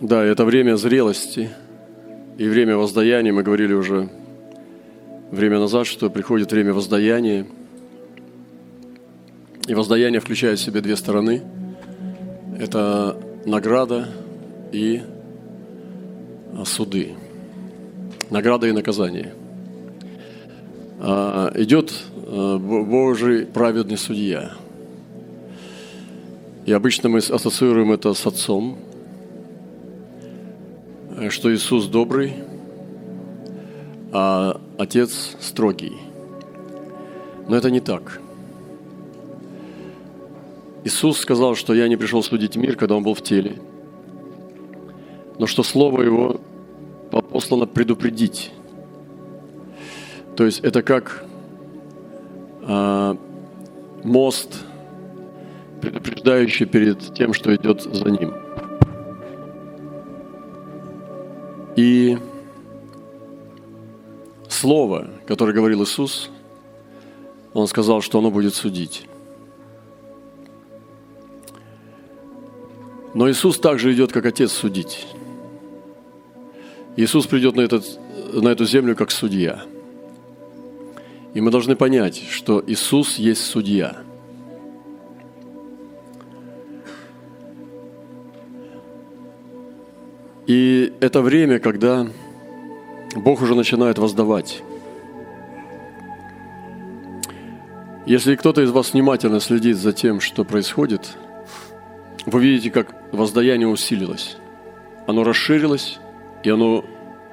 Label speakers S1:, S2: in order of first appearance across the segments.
S1: Да, это время зрелости и время воздаяния. Мы говорили уже время назад, что приходит время воздаяния. И воздаяние включает в себе две стороны. Это награда и суды. Награда и наказание. А, идет а, Божий праведный судья. И обычно мы ассоциируем это с Отцом, что Иисус добрый, а Отец строгий. Но это не так. Иисус сказал, что я не пришел судить мир, когда Он был в теле, но что Слово Его послано предупредить. То есть это как э, мост, предупреждающий перед тем, что идет за ним. И слово, которое говорил Иисус, Он сказал, что оно будет судить. Но Иисус также идет, как Отец, судить. Иисус придет на, этот, на эту землю как судья. И мы должны понять, что Иисус есть судья. И это время, когда Бог уже начинает воздавать. Если кто-то из вас внимательно следит за тем, что происходит – вы видите, как воздаяние усилилось. Оно расширилось, и оно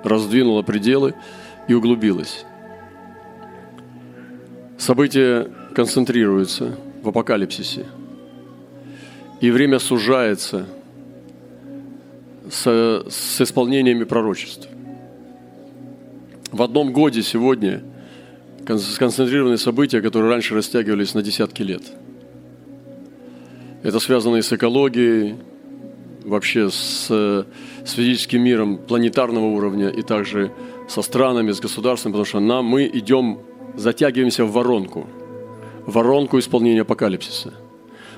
S1: раздвинуло пределы и углубилось. События концентрируются в апокалипсисе. И время сужается с, с исполнениями пророчеств. В одном годе сегодня сконцентрированы события, которые раньше растягивались на десятки лет – это связано и с экологией, вообще с, с физическим миром планетарного уровня и также со странами, с государством, потому что нам, мы идем, затягиваемся в воронку, воронку исполнения апокалипсиса.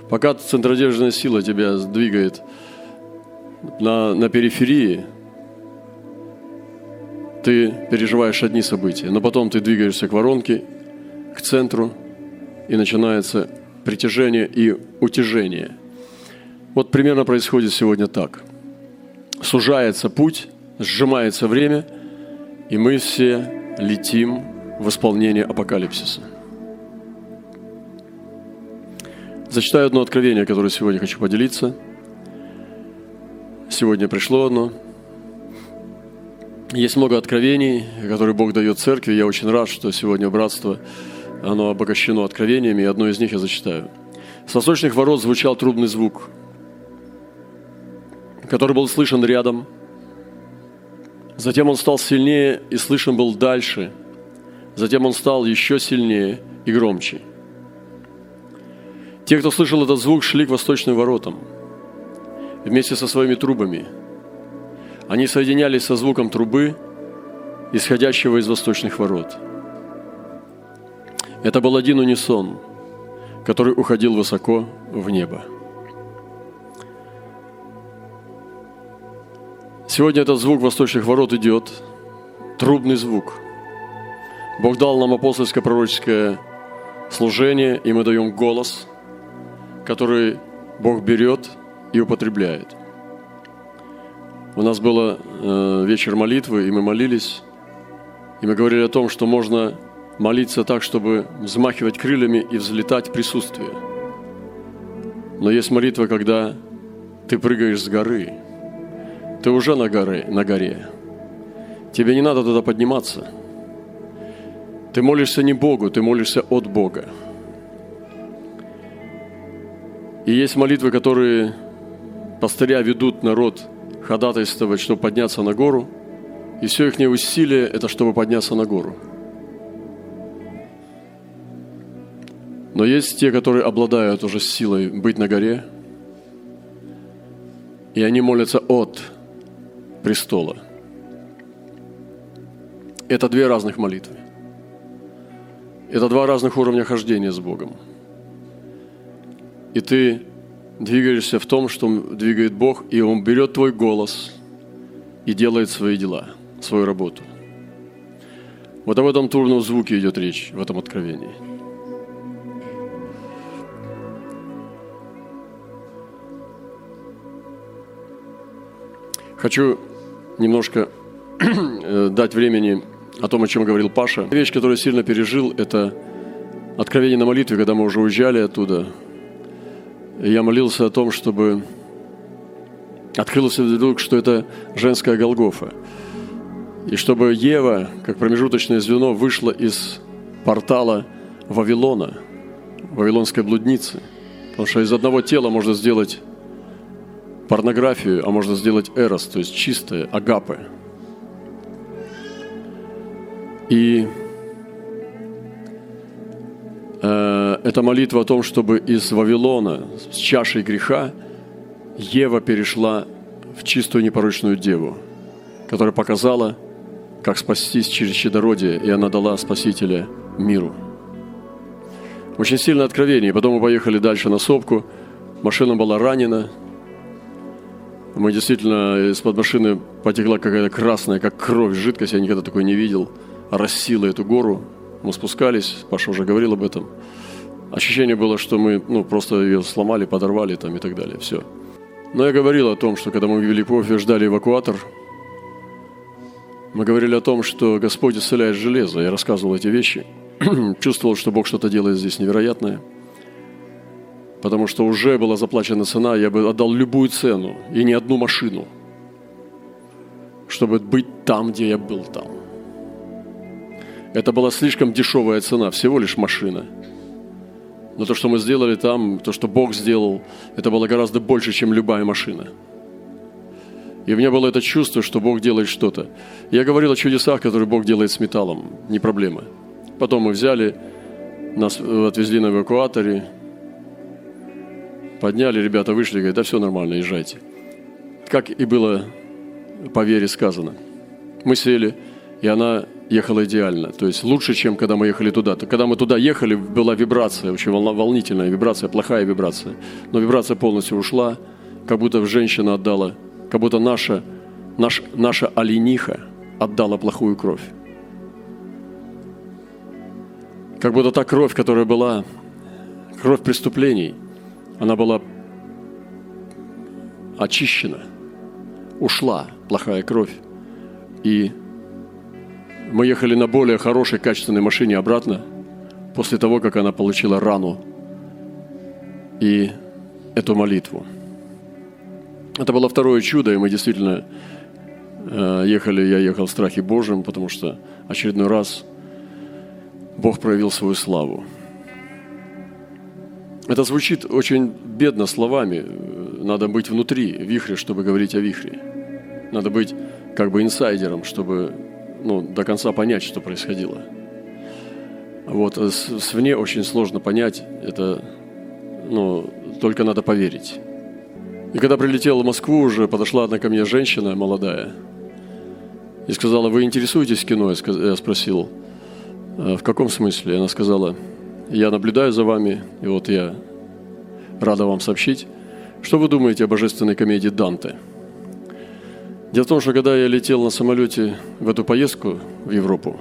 S1: Пока центродержная сила тебя двигает на, на периферии, ты переживаешь одни события, но потом ты двигаешься к воронке, к центру, и начинается притяжение и утяжение. Вот примерно происходит сегодня так. Сужается путь, сжимается время, и мы все летим в исполнение апокалипсиса. Зачитаю одно откровение, которое сегодня хочу поделиться. Сегодня пришло одно. Есть много откровений, которые Бог дает церкви. Я очень рад, что сегодня братство оно обогащено откровениями, одно из них я зачитаю. С восточных ворот звучал трубный звук, который был слышен рядом. Затем он стал сильнее и слышен был дальше. Затем он стал еще сильнее и громче. Те, кто слышал этот звук, шли к восточным воротам вместе со своими трубами. Они соединялись со звуком трубы, исходящего из восточных ворот – это был один унисон, который уходил высоко в небо. Сегодня этот звук восточных ворот идет, трубный звук. Бог дал нам апостольское пророческое служение, и мы даем голос, который Бог берет и употребляет. У нас был э, вечер молитвы, и мы молились, и мы говорили о том, что можно молиться так, чтобы взмахивать крыльями и взлетать в присутствие. Но есть молитва, когда ты прыгаешь с горы. Ты уже на горе, на горе. Тебе не надо туда подниматься. Ты молишься не Богу, ты молишься от Бога. И есть молитвы, которые пастыря ведут народ ходатайствовать, чтобы подняться на гору. И все их усилие – это чтобы подняться на гору – Но есть те, которые обладают уже силой быть на горе, и они молятся от престола. Это две разных молитвы. Это два разных уровня хождения с Богом. И ты двигаешься в том, что двигает Бог, и Он берет твой голос – и делает свои дела, свою работу. Вот об этом турном звуке идет речь в этом откровении. Хочу немножко э, дать времени о том, о чем говорил Паша. Вещь, которую сильно пережил, это откровение на молитве, когда мы уже уезжали оттуда. Я молился о том, чтобы открылся вдруг, что это женская Голгофа. И чтобы Ева, как промежуточное звено, вышла из портала Вавилона, Вавилонской блудницы. Потому что из одного тела можно сделать порнографию, а можно сделать эрос, то есть чистое, агапы. И это молитва о том, чтобы из Вавилона, с чашей греха, Ева перешла в чистую непорочную деву, которая показала, как спастись через чадородие, и она дала Спасителя миру. Очень сильное откровение. Потом мы поехали дальше на сопку. Машина была ранена. Мы действительно, из-под машины потекла какая-то красная, как кровь, жидкость. Я никогда такой не видел. Рассила эту гору. Мы спускались, Паша уже говорил об этом. Ощущение было, что мы ну, просто ее сломали, подорвали там и так далее. Все. Но я говорил о том, что когда мы в Великове ждали эвакуатор, мы говорили о том, что Господь исцеляет железо. Я рассказывал эти вещи. Чувствовал, что Бог что-то делает здесь невероятное. Потому что уже была заплачена цена, я бы отдал любую цену и не одну машину, чтобы быть там, где я был там. Это была слишком дешевая цена, всего лишь машина – но то, что мы сделали там, то, что Бог сделал, это было гораздо больше, чем любая машина. И у меня было это чувство, что Бог делает что-то. Я говорил о чудесах, которые Бог делает с металлом. Не проблема. Потом мы взяли, нас отвезли на эвакуаторе, подняли, ребята вышли, говорят, да все нормально, езжайте. Как и было по вере сказано. Мы сели, и она ехала идеально. То есть лучше, чем когда мы ехали туда. Когда мы туда ехали, была вибрация, очень волнительная вибрация, плохая вибрация. Но вибрация полностью ушла, как будто женщина отдала, как будто наша, наш, наша олениха отдала плохую кровь. Как будто та кровь, которая была, кровь преступлений, она была очищена, ушла плохая кровь. И мы ехали на более хорошей, качественной машине обратно, после того, как она получила рану и эту молитву. Это было второе чудо, и мы действительно э, ехали, я ехал в страхе Божьем, потому что очередной раз Бог проявил свою славу. Это звучит очень бедно словами. Надо быть внутри вихря, чтобы говорить о вихре. Надо быть как бы инсайдером, чтобы ну, до конца понять, что происходило. Вот, э, с, свне очень сложно понять, это, ну, только надо поверить. И когда прилетела в Москву, уже подошла одна ко мне женщина молодая и сказала, вы интересуетесь кино? Я спросил, «Э, в каком смысле? Она сказала, я наблюдаю за вами, и вот я рада вам сообщить, что вы думаете о божественной комедии «Данте»? Дело в том, что когда я летел на самолете в эту поездку в Европу,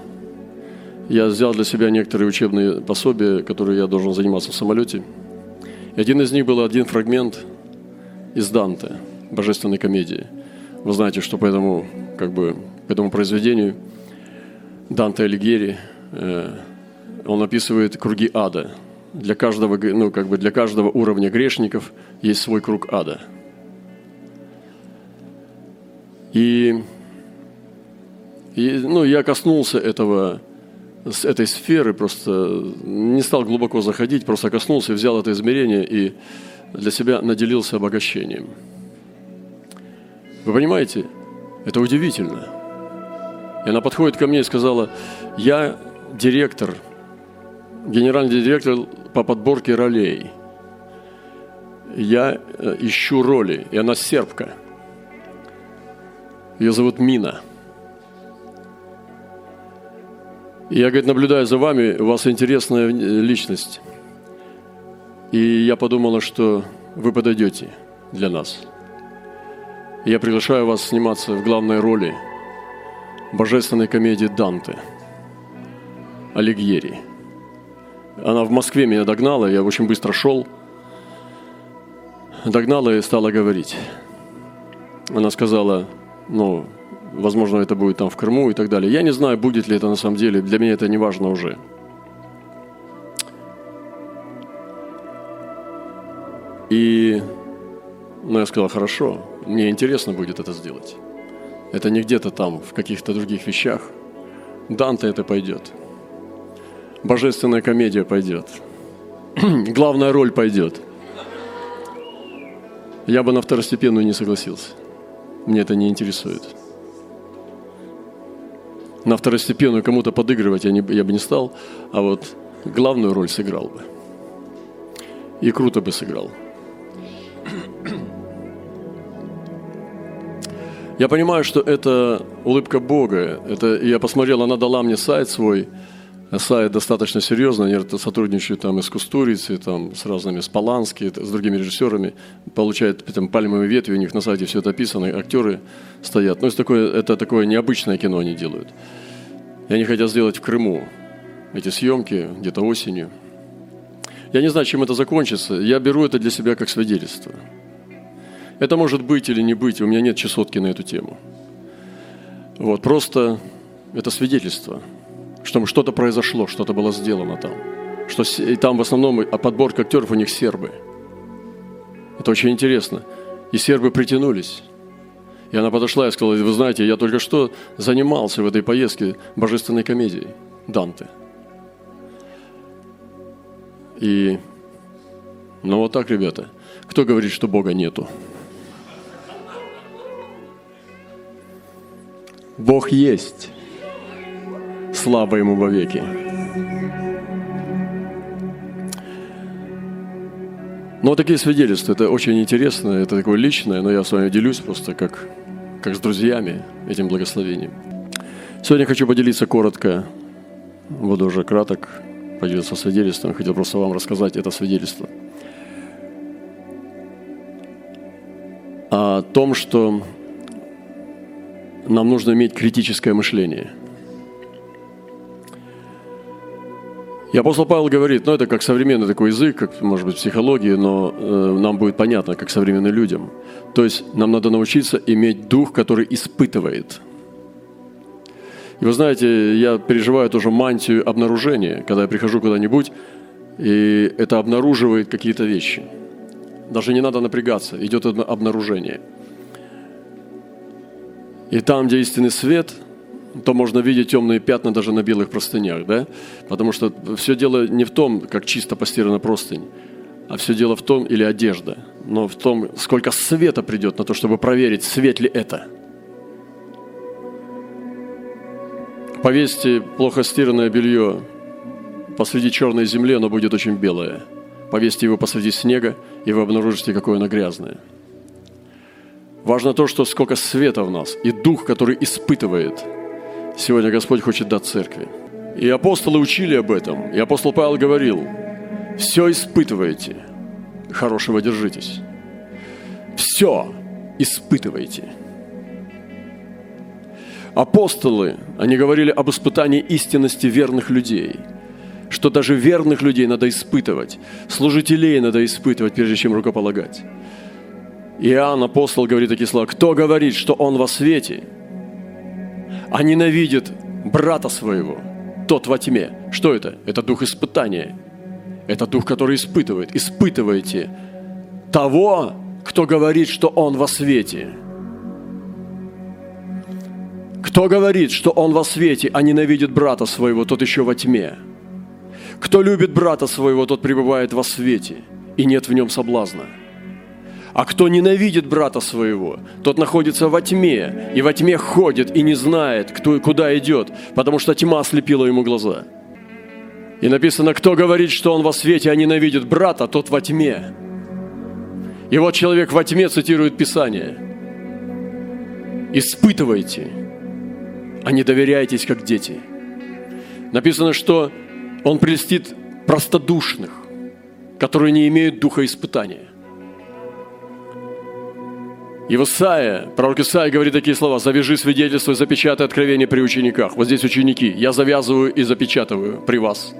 S1: я взял для себя некоторые учебные пособия, которые я должен заниматься в самолете. И один из них был один фрагмент из Данте, божественной комедии. Вы знаете, что по этому, как бы, по этому произведению Данте Алигьери, э, он описывает круги ада. Для каждого, ну, как бы для каждого уровня грешников есть свой круг ада – и, и ну, я коснулся этого, с этой сферы, просто не стал глубоко заходить, просто коснулся, взял это измерение и для себя наделился обогащением. Вы понимаете, это удивительно. И она подходит ко мне и сказала, я директор, генеральный директор по подборке ролей. Я э, ищу роли, и она сербка – ее зовут Мина. И я, говорит, наблюдаю за вами, у вас интересная личность. И я подумала, что вы подойдете для нас. Я приглашаю вас сниматься в главной роли божественной комедии Данте Алигьери. Она в Москве меня догнала, я очень быстро шел. Догнала и стала говорить. Она сказала, ну, возможно, это будет там в Крыму и так далее. Я не знаю, будет ли это на самом деле, для меня это не важно уже. И ну, я сказал, хорошо, мне интересно будет это сделать. Это не где-то там, в каких-то других вещах. Данте это пойдет. Божественная комедия пойдет. Главная роль пойдет. Я бы на второстепенную не согласился. Мне это не интересует. На второстепенную кому-то подыгрывать я, не, я бы не стал, а вот главную роль сыграл бы. И круто бы сыграл. Я понимаю, что это улыбка Бога. Это, я посмотрел, она дала мне сайт свой. Сайт достаточно серьезный, они сотрудничают там и с Кустурицей, там, с разными, с Полански, с другими режиссерами, получают там, пальмовые ветви, у них на сайте все это описано, актеры стоят. Ну, это такое, это такое необычное кино они делают. И они хотят сделать в Крыму эти съемки где-то осенью. Я не знаю, чем это закончится. Я беру это для себя как свидетельство. Это может быть или не быть, у меня нет чесотки на эту тему. Вот, просто это свидетельство, что что-то произошло, что-то было сделано там. Что и там в основном подборка актеров у них сербы. Это очень интересно. И сербы притянулись. И она подошла и сказала, вы знаете, я только что занимался в этой поездке божественной комедией Данте. И, ну вот так, ребята. Кто говорит, что Бога нету? Бог есть. Слава Ему вовеки. Ну, вот такие свидетельства, это очень интересно, это такое личное, но я с вами делюсь просто как, как с друзьями этим благословением. Сегодня хочу поделиться коротко, буду уже краток, поделиться свидетельством, хотел просто вам рассказать это свидетельство. О том, что нам нужно иметь критическое мышление. И апостол Павел говорит, ну это как современный такой язык, как, может быть, психологии, но э, нам будет понятно, как современным людям. То есть нам надо научиться иметь дух, который испытывает. И вы знаете, я переживаю тоже мантию обнаружения, когда я прихожу куда-нибудь, и это обнаруживает какие-то вещи. Даже не надо напрягаться, идет обнаружение – и там, где истинный свет, то можно видеть темные пятна даже на белых простынях, да? Потому что все дело не в том, как чисто постирана простынь, а все дело в том, или одежда, но в том, сколько света придет на то, чтобы проверить, свет ли это. Повесьте плохо стиранное белье посреди черной земли, оно будет очень белое. Повесьте его посреди снега, и вы обнаружите, какое оно грязное – Важно то, что сколько света в нас и дух, который испытывает. Сегодня Господь хочет дать церкви. И апостолы учили об этом. И апостол Павел говорил, все испытывайте, хорошего держитесь. Все испытывайте. Апостолы, они говорили об испытании истинности верных людей, что даже верных людей надо испытывать, служителей надо испытывать, прежде чем рукополагать. Иоанн, апостол, говорит такие слова. Кто говорит, что он во свете, а ненавидит брата своего, тот во тьме. Что это? Это дух испытания. Это дух, который испытывает. Испытывайте того, кто говорит, что он во свете. Кто говорит, что он во свете, а ненавидит брата своего, тот еще во тьме. Кто любит брата своего, тот пребывает во свете, и нет в нем соблазна. А кто ненавидит брата своего, тот находится во тьме, и во тьме ходит и не знает, кто, куда идет, потому что тьма ослепила ему глаза. И написано, кто говорит, что он во свете, а ненавидит брата, тот во тьме. И вот человек во тьме цитирует Писание. Испытывайте, а не доверяйтесь, как дети. Написано, что он прелестит простодушных, которые не имеют духа испытания – И Исаия, пророк Исаия говорит такие слова, «Завяжи свидетельство и запечатай откровение при учениках». Вот здесь ученики. Я завязываю и запечатываю при вас.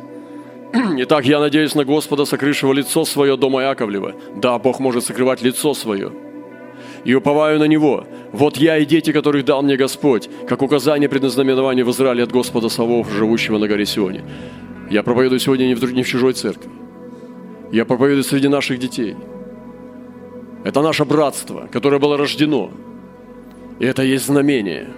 S1: Итак, я надеюсь на Господа, сокрывшего лицо свое дома Яковлева. Да, Бог может сокрывать лицо свое. И уповаю на Него. Вот я и дети, которых дал мне Господь, как указание предназнаменования в Израиле от Господа Савов, живущего на горе Сионе. Я проповедую сегодня не в, не в чужой церкви. Я проповедую среди наших детей – это наше братство, которое было рождено. И это есть знамение.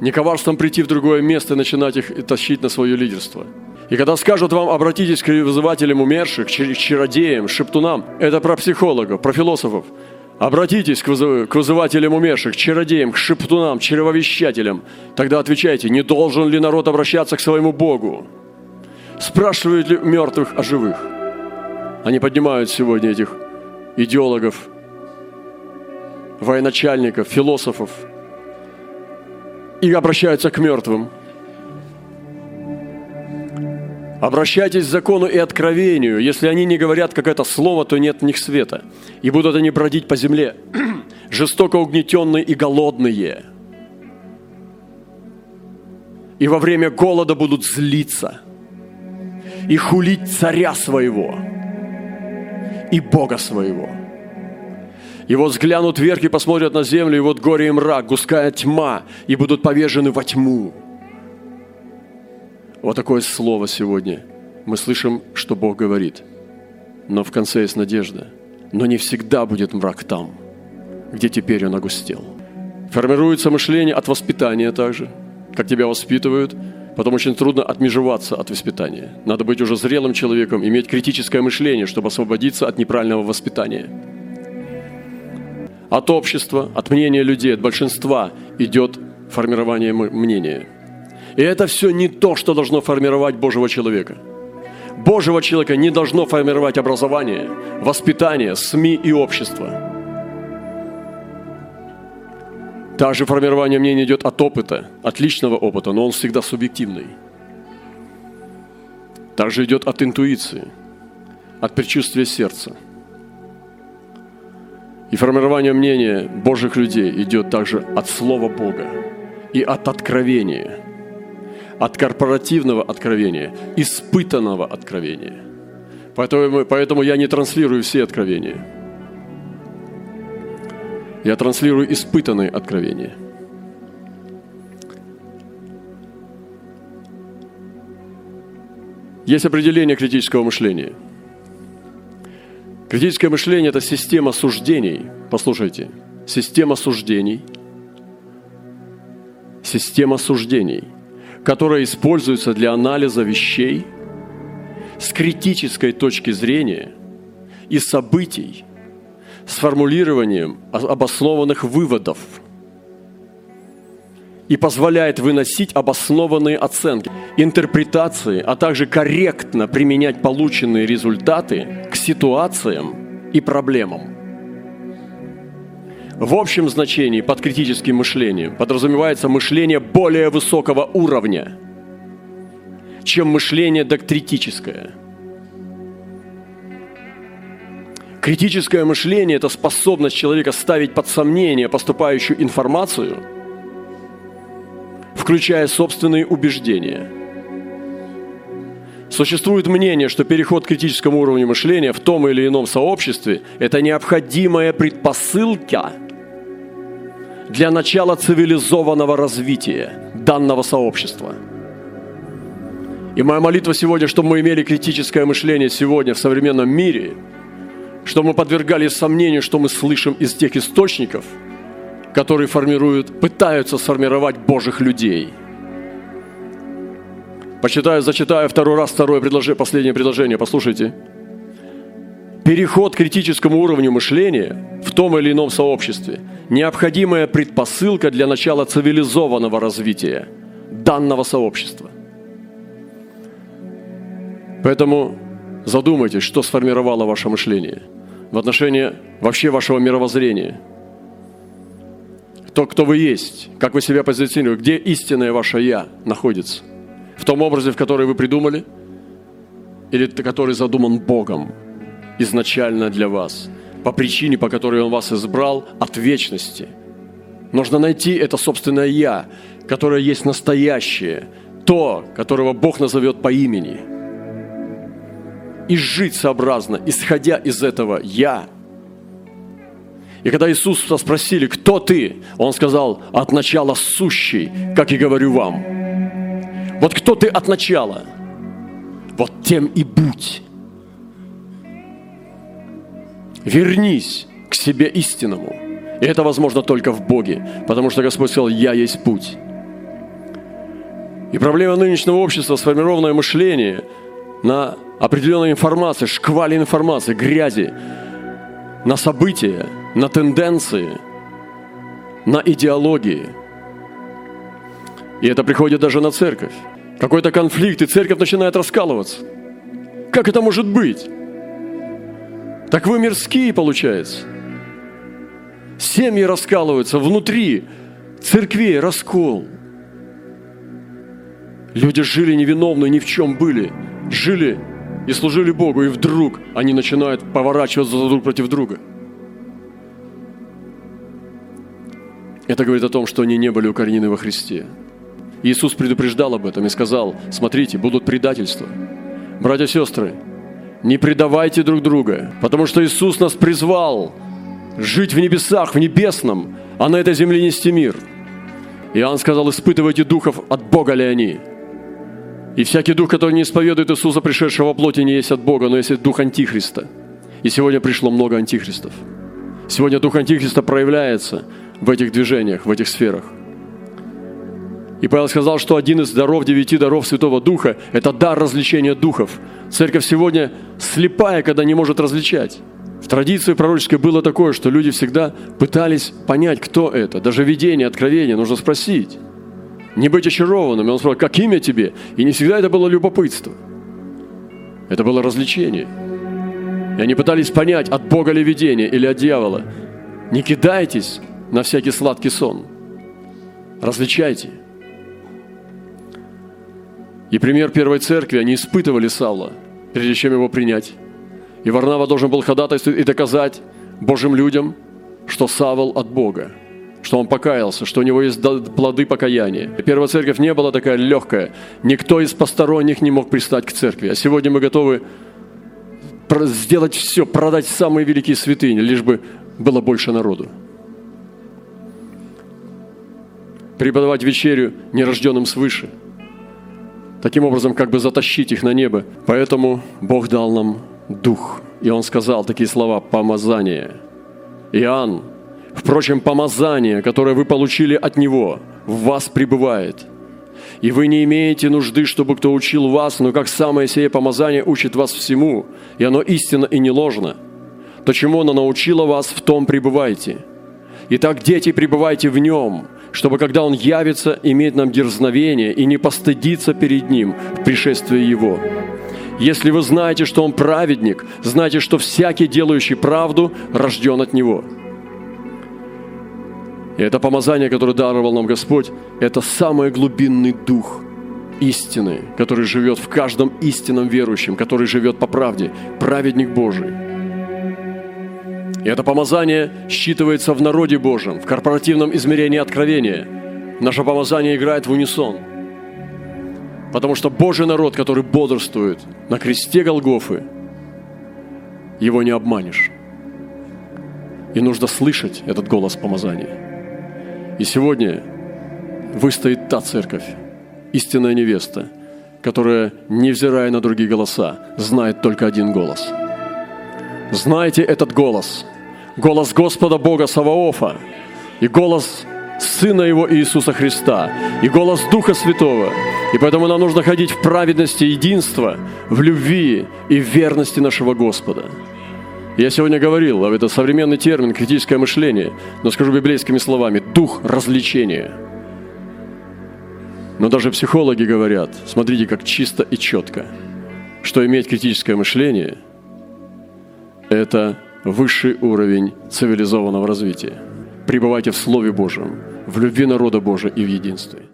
S1: Не коварством прийти в другое место и начинать их тащить на свое лидерство. И когда скажут вам, обратитесь к вызывателям умерших, к чародеям, шептунам, это про психологов, про философов. Обратитесь к, вызыв... к вызывателям умерших, к чародеям, к шептунам, к чревовещателям. Тогда отвечайте, не должен ли народ обращаться к своему Богу? Спрашивают ли мертвых о живых? Они поднимают сегодня этих идеологов, военачальников, философов и обращаются к мертвым. Обращайтесь к закону и откровению. Если они не говорят какое-то слово, то нет в них света. И будут они бродить по земле, жестоко угнетенные и голодные. И во время голода будут злиться и хулить царя своего – и Бога своего. Вот взглянут вверх и посмотрят на землю, и вот горе и мрак, гуская тьма, и будут повержены во тьму. Вот такое слово сегодня. Мы слышим, что Бог говорит. Но в конце есть надежда. Но не всегда будет мрак там, где теперь он огустел. Формируется мышление от воспитания также, как тебя воспитывают – Потом очень трудно отмежеваться от воспитания. Надо быть уже зрелым человеком, иметь критическое мышление, чтобы освободиться от неправильного воспитания. От общества, от мнения людей, от большинства идет формирование мнения. И это все не то, что должно формировать Божьего человека. Божьего человека не должно формировать образование, воспитание, СМИ и общество – Также формирование мнения идет от опыта, от личного опыта, но он всегда субъективный. Также идет от интуиции, от предчувствия сердца. И формирование мнения Божьих людей идет также от Слова Бога и от откровения, от корпоративного откровения, испытанного откровения. Поэтому, поэтому я не транслирую все откровения – я транслирую испытанные откровения. Есть определение критического мышления. Критическое мышление – это система суждений. Послушайте, система суждений, система суждений, которая используется для анализа вещей с критической точки зрения и событий – с формулированием обоснованных выводов и позволяет выносить обоснованные оценки, интерпретации, а также корректно применять полученные результаты к ситуациям и проблемам. В общем значении под критическим мышлением подразумевается мышление более высокого уровня, чем мышление доктритическое – Критическое мышление – это способность человека ставить под сомнение поступающую информацию, включая собственные убеждения. Существует мнение, что переход к критическому уровню мышления в том или ином сообществе – это необходимая предпосылка для начала цивилизованного развития данного сообщества. И моя молитва сегодня, чтобы мы имели критическое мышление сегодня в современном мире – что мы подвергали сомнению, что мы слышим из тех источников, которые формируют, пытаются сформировать Божьих людей. Почитаю, зачитаю второй раз второе предложение, последнее предложение, послушайте. Переход к критическому уровню мышления в том или ином сообществе – необходимая предпосылка для начала цивилизованного развития данного сообщества. Поэтому задумайтесь, что сформировало ваше мышление – в отношении вообще вашего мировоззрения. То, кто вы есть, как вы себя позиционируете, где истинное ваше «я» находится. В том образе, в который вы придумали, или который задуман Богом. изначально для вас, по причине, по которой Он вас избрал от вечности. Нужно найти это собственное «я», которое есть настоящее, то, которого Бог назовет по имени. И жить сообразно, исходя из этого «я». И когда Иисуса спросили, кто ты, Он сказал, от начала сущий, как и говорю вам. Вот кто ты от начала, вот тем и будь. Вернись к себе истинному. И это возможно только в Боге, потому что Господь сказал, я есть путь. И проблема нынешнего общества – сформированное мышление на определенной информации, шквале информации, грязи, на события, на тенденции, на идеологии. И это приходит даже на церковь. Какой-то конфликт, и церковь начинает раскалываться. Как это может быть? Так вы мирские, получается. Семьи раскалываются, внутри церквей раскол – Люди жили невиновно, ни в чем были. Жили и служили Богу, и вдруг они начинают поворачиваться друг против друга. Это говорит о том, что они не были укоренены во Христе. Иисус предупреждал об этом и сказал, смотрите, будут предательства. Братья и сестры, не предавайте друг друга, потому что Иисус нас призвал жить в небесах, в небесном, а на этой земле нести мир. Иоанн сказал, испытывайте духов, от Бога ли они – и всякий дух, который не исповедует Иисуса, пришедшего во плоти, не есть от Бога, но есть дух Антихриста. И сегодня пришло много антихристов. Сегодня дух Антихриста проявляется в этих движениях, в этих сферах. И Павел сказал, что один из даров, девяти даров Святого Духа – это дар развлечения духов. Церковь сегодня слепая, когда не может различать. В традиции пророческой было такое, что люди всегда пытались понять, кто это. Даже видение, откровение нужно спросить не быть очарованными. Он сказал, как имя тебе? И не всегда это было любопытство. Это было развлечение. И они пытались понять, от Бога ли видение или от дьявола. Не кидайтесь на всякий сладкий сон. Различайте. И пример первой церкви, они испытывали Савла, прежде чем его принять. И Варнава должен был ходатайствовать и доказать Божьим людям, что Савл от Бога что он покаялся, что у него есть плоды покаяния. Первая церковь не была такая легкая. Никто из посторонних не мог пристать к церкви. А сегодня мы готовы сделать все, продать самые великие святыни, лишь бы было больше народу. Преподавать вечерю нерожденным свыше. Таким образом, как бы затащить их на небо. Поэтому Бог дал нам дух. И Он сказал такие слова «помазание». Иоанн Впрочем, помазание, которое вы получили от Него, в вас пребывает. И вы не имеете нужды, чтобы кто учил вас, но как самое сие помазание учит вас всему, и оно истинно и не ложно. То, чему оно научило вас, в том пребывайте. Итак, дети, пребывайте в нем, чтобы, когда он явится, иметь нам дерзновение и не постыдиться перед ним в пришествии его. Если вы знаете, что он праведник, знайте, что всякий, делающий правду, рожден от него – и это помазание, которое даровал нам Господь, это самый глубинный дух истины, который живет в каждом истинном верующем, который живет по правде, праведник Божий. И это помазание считывается в народе Божьем, в корпоративном измерении откровения. Наше помазание играет в унисон. Потому что Божий народ, который бодрствует на кресте Голгофы, его не обманешь. И нужно слышать этот голос помазания. И сегодня выстоит та церковь, истинная невеста, которая, невзирая на другие голоса, знает только один голос. Знайте этот голос. Голос Господа Бога Саваофа и голос Сына Его Иисуса Христа и голос Духа Святого. И поэтому нам нужно ходить в праведности единства, в любви и в верности нашего Господа. Я сегодня говорил, а это современный термин критическое мышление, но скажу библейскими словами, дух развлечения. Но даже психологи говорят, смотрите, как чисто и четко, что иметь критическое мышление – это высший уровень цивилизованного развития. Пребывайте в Слове Божьем, в любви народа Божия и в единстве.